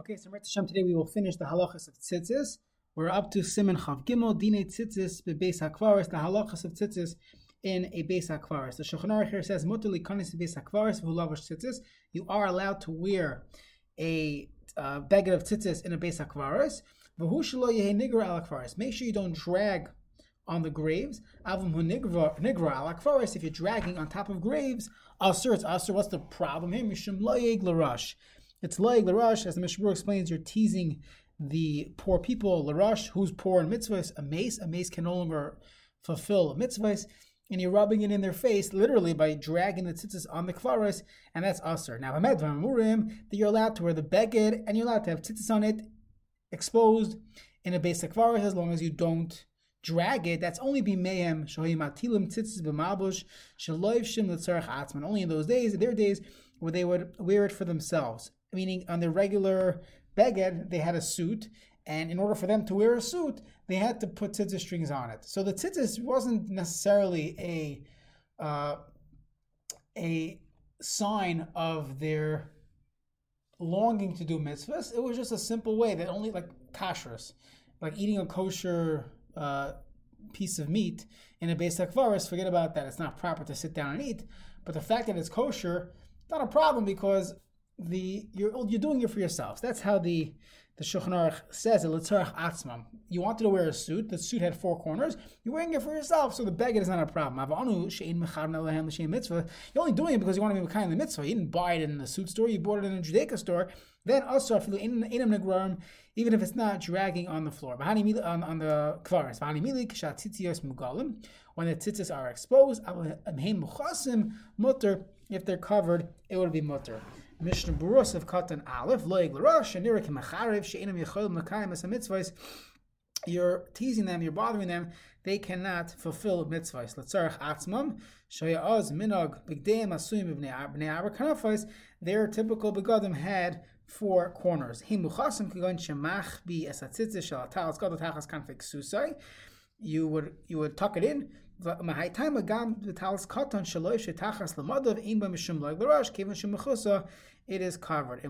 Okay, so Mirat Hashem, today we will finish the halachas of tzitzis. We're up to Siman Chav Gimel, Dine Tzitzis, Bebeis HaKvaris, the halachas of tzitzis in a Beis HaKvaris. The Shulchan Aruch here says, Mutali Kanis Beis HaKvaris, V'hulavish Tzitzis. You are allowed to wear a uh, beggar of tzitzis in a Beis HaKvaris. V'hu shelo yehe nigra al HaKvaris. Make sure you don't drag on the graves. Avum hu nigra al HaKvaris. If you're dragging on top of graves, asur, it's asur. What's the problem here? Mishum lo yeg l'rash. It's like Larash, as the Mishnah explains, you're teasing the poor people. Larash, who's poor in mitzvahs, a mace, a mace can no longer fulfill a mitzvahs, and you're rubbing it in their face, literally by dragging the tzitzis on the kvaras, and that's asur. Now, Hamed Murim, that you're allowed to wear the beged, and you're allowed to have tzitzis on it exposed in a basic kvaras as long as you don't drag it. That's only be mayhem. Shohim atilim tzitzis b'mabush shaloiv shim l'tzarech atzman. Only in those days, their days, where they would wear it for themselves meaning on the regular beged, they had a suit, and in order for them to wear a suit, they had to put tzitzis strings on it. So the tzitzis wasn't necessarily a uh, a sign of their longing to do mitzvahs. It was just a simple way that only like kashrus, like eating a kosher uh, piece of meat in a Beis HaKvaris, forget about that. It's not proper to sit down and eat. But the fact that it's kosher, not a problem because the you're oh, you're doing it for yourselves. That's how the the Shulchan Aruch says it. L'tzarach atzmam. You wanted to wear a suit. The suit had four corners. You're wearing it for yourself, so the beged is not a problem. You're only doing it because you want to be kind of the mitzvah. You didn't buy it in the suit store. You bought it in a Judaica store. Then also even if it's not dragging on the floor. On, on the kvaris. When the tzitzis are exposed. If they're covered, it would be mutter. Mishnah Buros of Katan Aleph, Loig L'Rosh, and Nirik Macharev, She'inam Yechol as. You're teasing them, you're bothering them, they cannot fulfill mitzvahs. L'tzarech atzmam, Shoya Oz, Minog, Bigdeim, Asuyim, Bnei Abra Kanafais, their typical begadim had four corners. Himuchasim kigon shemach bi esatzitze shal tal skadot hachas kanfik susai. You would you would tuck it in it is covered.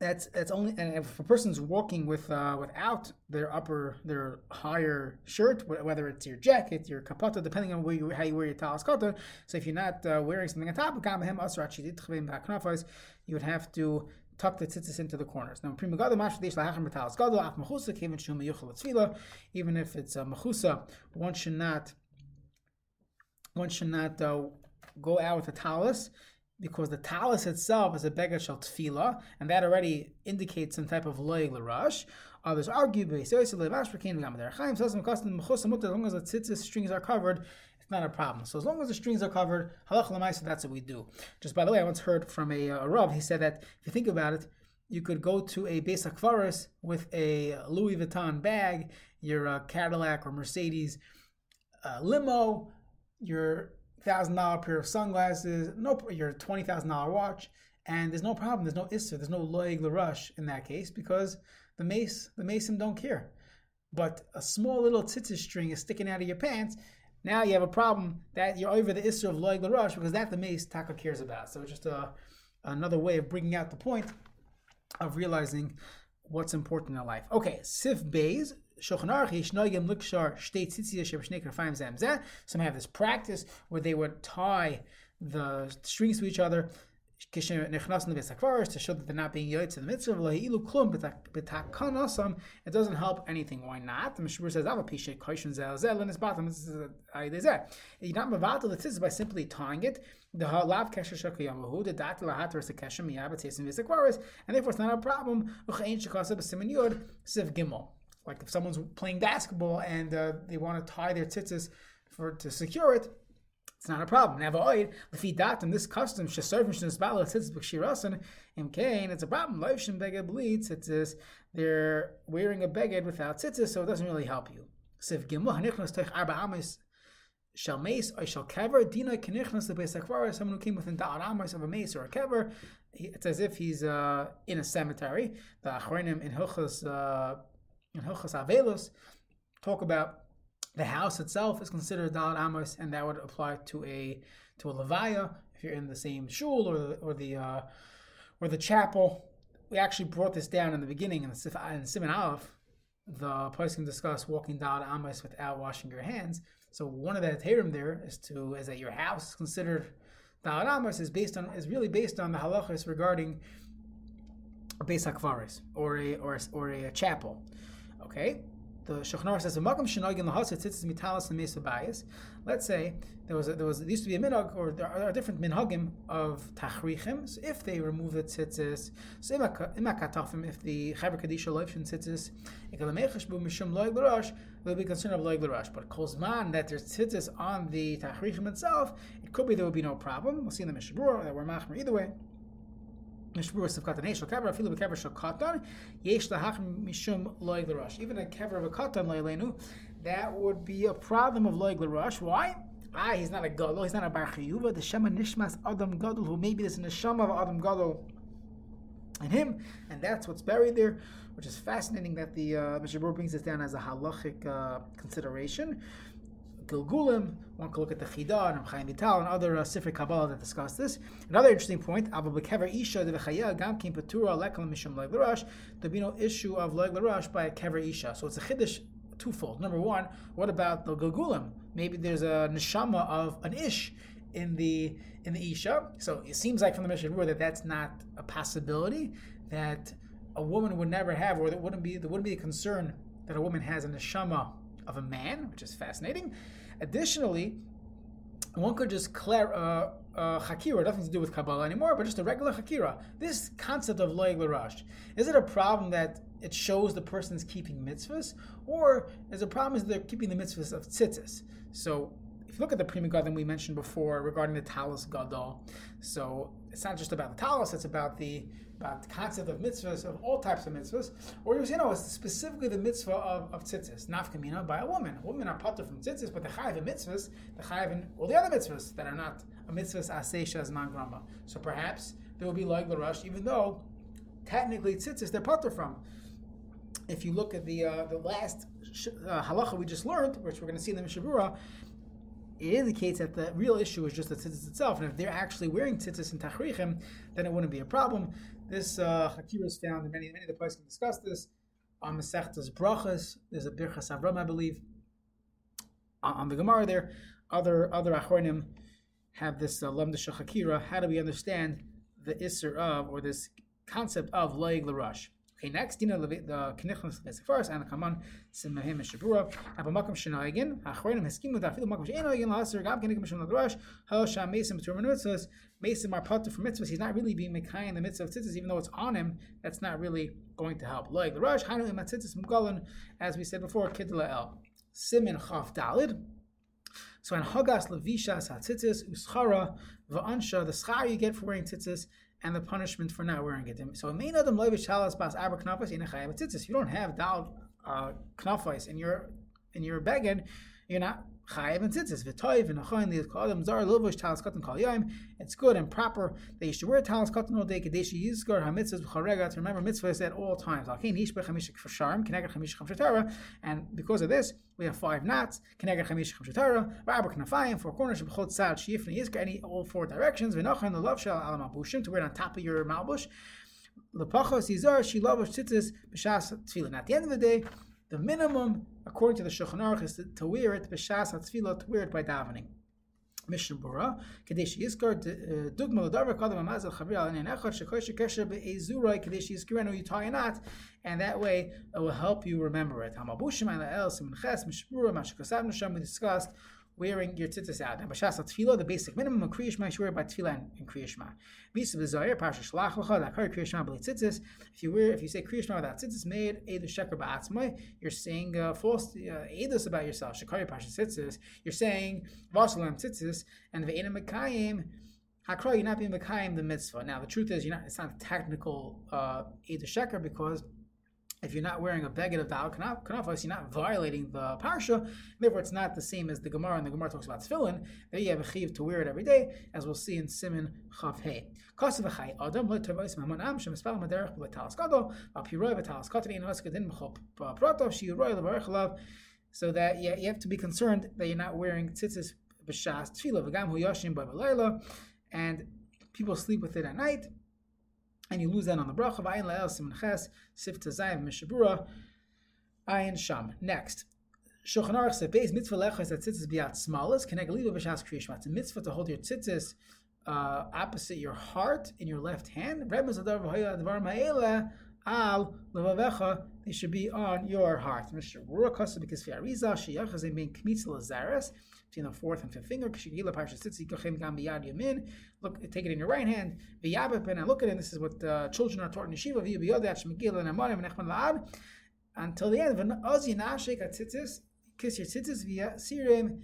That's that's only and if a person's walking with uh, without their upper their higher shirt, whether it's your jacket, your kapata, depending on where you, how you wear your talis katan. So if you're not uh, wearing something on top, of him you would have to tuck the tzitzis into the corners. Now, prima gada mashvadish lahachim b'talis gada af mechusa kevin shum meyuchel Even if it's a mechusa, one should not one should not uh, go out with a talis because the talis itself is a beggar shel tefila, and that already indicates some type of loyeg l'rush. Others argue, as long as the tzitzis strings are covered, not a problem. So as long as the strings are covered, halach l'maisa, that's what we do. Just by the way, I once heard from a, a Rav, he said that if you think about it, you could go to a Beis HaKvaris with a Louis Vuitton bag, your uh, Cadillac or Mercedes uh, limo, your thousand dollar pair of sunglasses, no, your twenty thousand dollar watch, and there's no problem. There's no issue. There's no loig rush in that case because the mace, the mason don't care. But a small little tzitzit string is sticking out of your pants. Now you have a problem that you're over the issue of loig rush because that the mace Taka cares about. So it's just a, another way of bringing out the point of realizing what's important in life. Okay, Sif Bays. Some have this practice where they would tie the strings to each other to show that they're not being yotz in the mitzvah. It doesn't help anything. Why not? The Mishmur says, "Avapishe koishin zel zel in his bottom." You're not mavatal the tzitzis by simply tying it. The halav kesher shakayamahu the dat lahat rasa kesher miyabat tesim v'sakvaris, and therefore it's not a problem. Uchain shekasa b'siman yod siv gimel. Like if someone's playing basketball and uh, they want to tie their tzitzis for to secure it, it's not a problem. Navaoid, lefi datim, this custom, sheservim shenisbala, tzitzis b'kshirasan, imkain, it's a problem. Loishim beged bleeds, it's they're wearing a beged without tzitzis, so it doesn't really help you. Siv gimel, hanichnas teich arba amis, shall mace or shall kever, dina kenichnas the beis akvar, someone who came within da'ar amis of a mace or a kever, it's as if he's uh, in a cemetery. The achronim in Hilchas, uh, in Hilchas Avelos talk about the house itself is considered Dalit Amos, and that would apply to a to a Levaya. if you're in the same shul or the, or the uh, or the chapel. We actually brought this down in the beginning in the in Siman Aleph. The person discuss walking down Amos without washing your hands. So one of the heterim there is to is that your house is considered Dal Amos is based on is really based on the halachas regarding a Beis or a or a, or a, chapel. Okay, the Shulchan says Makam Shenagin Lahasa Tzitzis Mitalas and Mesa Bias. Let's say there was a, there was there used to be a minhag or there are different minhagim of tachrichim. So if they remove the tzitzis, so imakatafim if the chaver kadisha loiv shin tzitzis, ikalamechash bu mishum loig l'rosh, they'll be concerned of l'rosh. But kozman that there's tzitzis on the tachrichim itself, it could be there would be no problem. We'll see in the mishabur that we're machmer either way. Mishmur Sivkatan Eish Kever Afilu Bekever Shal Katan Yesh Lahach Mishum Loig L'Rosh. Even a Kever of a Katan Loilenu, that would be a problem of Loig L'Rosh. Why? Ah, he's not a Gadol, he's not a Bar Chiyuva. The Shema Nishmas Adam Gadol, who maybe there's an Neshama of Adam Gadol in him, and that's what's buried there, which is fascinating that the uh, Mishabur brings this down as a halachic uh, consideration. Gilgulim. One could look at the Chida and Chaim Vital and other uh, Sifri Kabbalah that discuss this. Another interesting point: Abu Bekever Isha de V'chaya Gam Kim Patura Lekal Mishum Loig L'Rosh. There be no issue of Loig L'Rosh by a Kever Isha. So it's a chiddush twofold. Number one, what about the Gilgulim? Maybe there's a neshama of an ish in the in the isha. So it seems like from the Mishnah that that's not a possibility. That a woman would never have, or there wouldn't be there wouldn't be a concern that a woman has a neshama of a man, which is fascinating. Additionally, one could just clear uh, uh, hakira, nothing to do with Kabbalah anymore, but just a regular hakira. This concept of loig l'rash, is it a problem that it shows the person is keeping mitzvahs, or is a problem is they're keeping the mitzvahs of tzitzis? So if you look at the Pri Megadim we mentioned before regarding the talis gadol, so it's not just about the talis; it's about the about the concept of mitzvahs of all types of mitzvahs, or you say no, it's specifically the mitzvah of, of tzitzis, nafkamina by a woman. Women are potter from tzitzis, but the chayiv in mitzvahs, the chayiv in all the other mitzvahs that are not a mitzvahs asesha as man grama. So perhaps there will be like the rush, even though technically tzitzis they're potter from. If you look at the uh, the last uh, halacha we just learned, which we're going to see in the Mishabura, it indicates that the real issue is just the tzitzis itself. And if they're actually wearing tzitzis and tachrichim, then it wouldn't be a problem. This uh, hakira is found in many, many of the places can discuss this. On Masechtas Brachas, there's a Birchas Avram, I believe. On the Gemara there, other other achronim have this uh, Lamdasha Hakira. How do we understand the Isser of, or this concept of Laig Larash? Okay, next, Dina the Knichnas first, and the Kaman Simahim Shabura, Abamakam Shinagin, Achronim Hiskimu, Dafilu Makam Shinagin, Lasser, Gab Kinikam Shin Larash, Hal Sham Mason Baturim Mitzvahs, Mason Marpata for mitzvahs. He's not really being Mekai in the mitzvah of tzitzis, even though it's on him, that's not really going to help. Like the Rush, Hanu Imat Tzitzis Mugalan, as we said before, Kidla El. Siman Chaf Dalid. So in Hagas Levisha Tzitzis, Uschara, Va'ansha, the schar you get for wearing tzitzis, and the punishment for not wearing it. So in tzitzis. You don't have dal uh, knafas in your in your beged, you're not chayiv and tzitzis. V'toiv and achayin the kodem zar lovish talis katan kol yom. It's good and proper that you should wear talis katan all day. Kadesh yizkar hamitzvahs b'charegat to remember mitzvahs at all times. Alkein ishbech hamishik for sharm keneged hamishik hamshatara. And because of this, we have five knots. Keneged hamishik hamshatara. Rabber knafayim four corners b'chot sad shif and any all four directions. V'nachan the love shel al to wear it on top of your malbush. Lepachos yizar she lovish tzitzis b'shas tefillin. At the end of the day the minimum, according to the Shulchan Aruch, is to, wear it b'shas hatzfilah, to wear it by davening. Mishnah Bura, Kadesh Yizkar, uh, Dugma Ladavar Kadam Amazal Chavir Al Enen Echad Shekosh Kesher Be'ezuroi Kadesh Yizkirenu you tie a knot, and that way it will help you remember it. Hamabushim Ala El Siman Ches Mishmura Mashakasav Nasham we discussed wearing your tzitzis out. And b'shas tefillah, the basic minimum of kriyishma, you wear by tefillah and kriyishma. Visa b'zayir, parsha shalach l'cha, lakar kriyishma b'li tzitzis. If you wear, if you say kriyishma without tzitzis made, edu sheker ba'atzmai, you're saying uh, false uh, edus about yourself. Shakari parsha tzitzis, you're saying vasalam tzitzis, and ve'ena mekayim, Hakra, you're not being Mekayim the mitzvah. Now, the truth is, you're not, it's not a technical uh, Eidah Sheker because if you're not wearing a beged of Dal Kanafas, you're not violating the Parsha. Therefore, it's not the same as the Gemara, and the Gemara talks about tefillin. There you have a chiv to wear it every day, as we'll see in Siman Chav Hey. Kasav Chai Adam Lo Tavais Mamon Am Shemispal Maderech B'Talas Gadol Apiroi V'Talas Katani and Haskadin Mechop uh, Pratov Shiuroi Lav. So that you have to be concerned that you're not wearing tzitzis b'shas tefillah v'gam hu yashim by and people sleep with it at night, and you lose that on the bracha. Ayin la'el siman ches sif tazayim mishabura ayin sham. Next. Shulchan Aruch said, "Beis mitzvah lechos that tzitzis biat smalas can egaliva b'shas kriyishma." It's a mitzvah to hold your tzitzis uh, opposite your heart in your left hand. Rebbe zadar v'hoya advar ma'ela al levavecha. They should be on your heart. Mr. Ruach because fi'ariza sheyachas being kmitz lazaris between the fourth and fifth finger. Look, take it in your right hand. And look at it. This is what uh, children are taught in yeshiva. Until the end. Kiss your tzitzis via sirim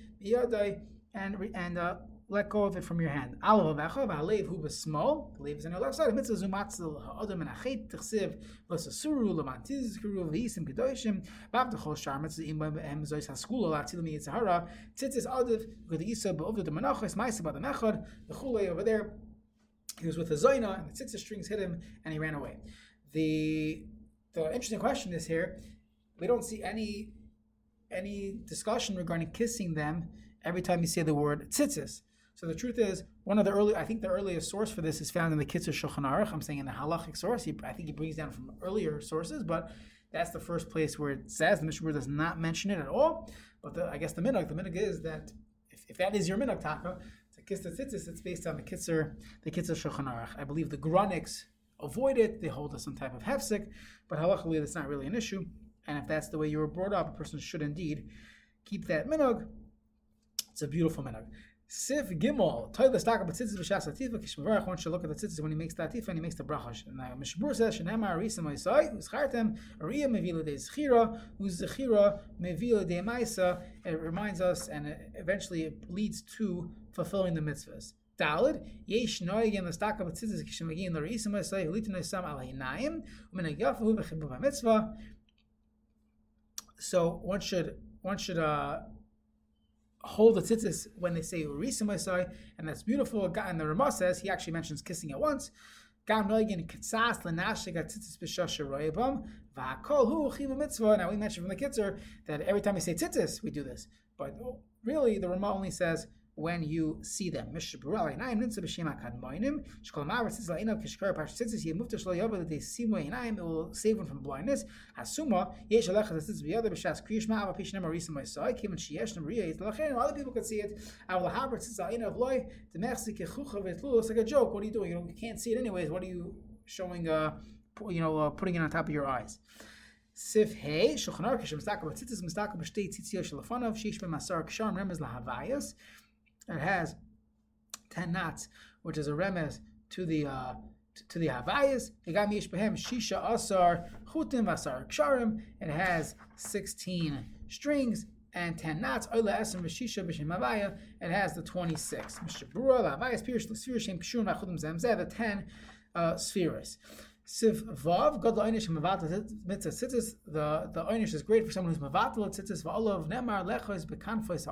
and and uh, let go of it from your hand. Alav avecha v'alev. The leaf is on your left side. Mitzvah zumatzil ha'odam and achet tichsiv l'sasuru l'mantizkuru v'isim kedoshim b'av shar mitzvah im b'hem zois ha'skula la'atil mi yitzhara tzitzis adav v'gad isa b'ovda the menachos ma'isa b'ad mechad the over there. He was with a zoina and the tzitzis strings hit him and he ran away. The the interesting question is here. We don't see any any discussion regarding kissing them every time you say the word tzitzis. So the truth is, one of the early, I think the earliest source for this is found in the Kitzur Shulchan Aruch. I'm saying in the halachic source. He, I think he brings down from earlier sources, but that's the first place where it says the Mishnah does not mention it at all. But the, I guess the minhag, the minhag is that if, if that is your minhag taka to kiss the tzitzis, it's based on the Kitzur, the Kitzur Shulchan Aruch. I believe the Gronics avoid it; they hold us some type of hefsek, but halachically that's not really an issue. And if that's the way you were brought up, a person should indeed keep that minhag. It's a beautiful minhag. Sif Gimel, Toilas Taka B'tzitzis B'shas Atifa, Kishmavarach, one should look at the tzitzis when he makes the Atifa and he makes the bracha. Now, Mishbur says, Shenema Arisa Maisai, Uschartem, Ariya Mevila De Zechira, Uzechira Mevila De Maisa. It reminds us and eventually it leads to fulfilling the mitzvahs. Dalid, Yesh Al Hinayim, Umen Agafahu B'chibu B'mitzvah. So one should, one should, uh, hold the tzitzis when they say urisim and that's beautiful. And the Rama says he actually mentions kissing it once. Now we mentioned from the Kitzur that every time we say tzitzis, we do this. But really, the Rama only says when you see them. It will save one from blindness. Other people can see it. It's like a joke. What are you doing? You can't see it anyways. What are you showing, uh, you know, uh, putting it on top of your eyes? Sif Hey, Shulchan Aruch, Mistaka B'tzitzis, Mistaka B'shtei Tzitzio Shalafanav, Shish B'masar Ksharm, Remez Lahavayas, it has ten knots, which is a remes to the uh, to the Havayas. Shisha Asar Chutim Asar Ksharim. It has sixteen strings and ten knots. Oila Esem V'Shisha B'Shem Havaya. It has the twenty-six. Mishabura Havayas Pirish L'Sfir Shem Nachutim Zemzeh. The ten uh, spheres. Siv Vav, God Einish Mavatal Mitzvah Tzitzis. The the Einish is great for someone who's Mavatal Tzitzis. Va'olav Nemar Lechos Bekanfois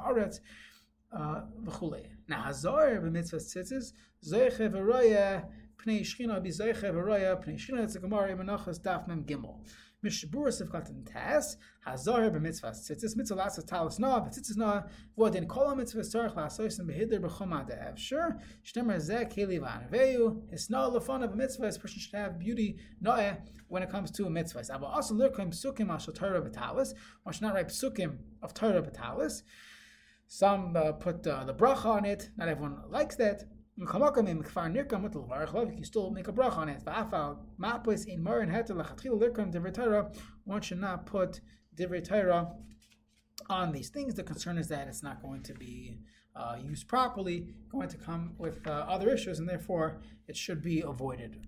וכולי. נעזור במצוות ציצס, זויכה ורויה פני שכינה בזויכה ורויה פני שכינה, it's a Gemara in Menachos Daf Mem Gimel. Mishbur Sivkatan Tas, Hazar b'mitzvah tzitzis, mitzvah lasas talis na, b'tzitzis na, v'odin kol ha-mitzvah tzarech lasos and behider b'choma de'ev. Sure, shtemar zeh keli v'anaveyu, hisna lefana b'mitzvah, this person should have beauty na'eh when it comes to a mitzvah. Ava also lirkim psukim al Torah b'talis, one should not write psukim of Torah b'talis, some uh, put uh, the bracha on it. Not everyone likes that. You still make a bracha on it. One should not put divrei on these things. The concern is that it's not going to be uh, used properly, going to come with uh, other issues, and therefore it should be avoided.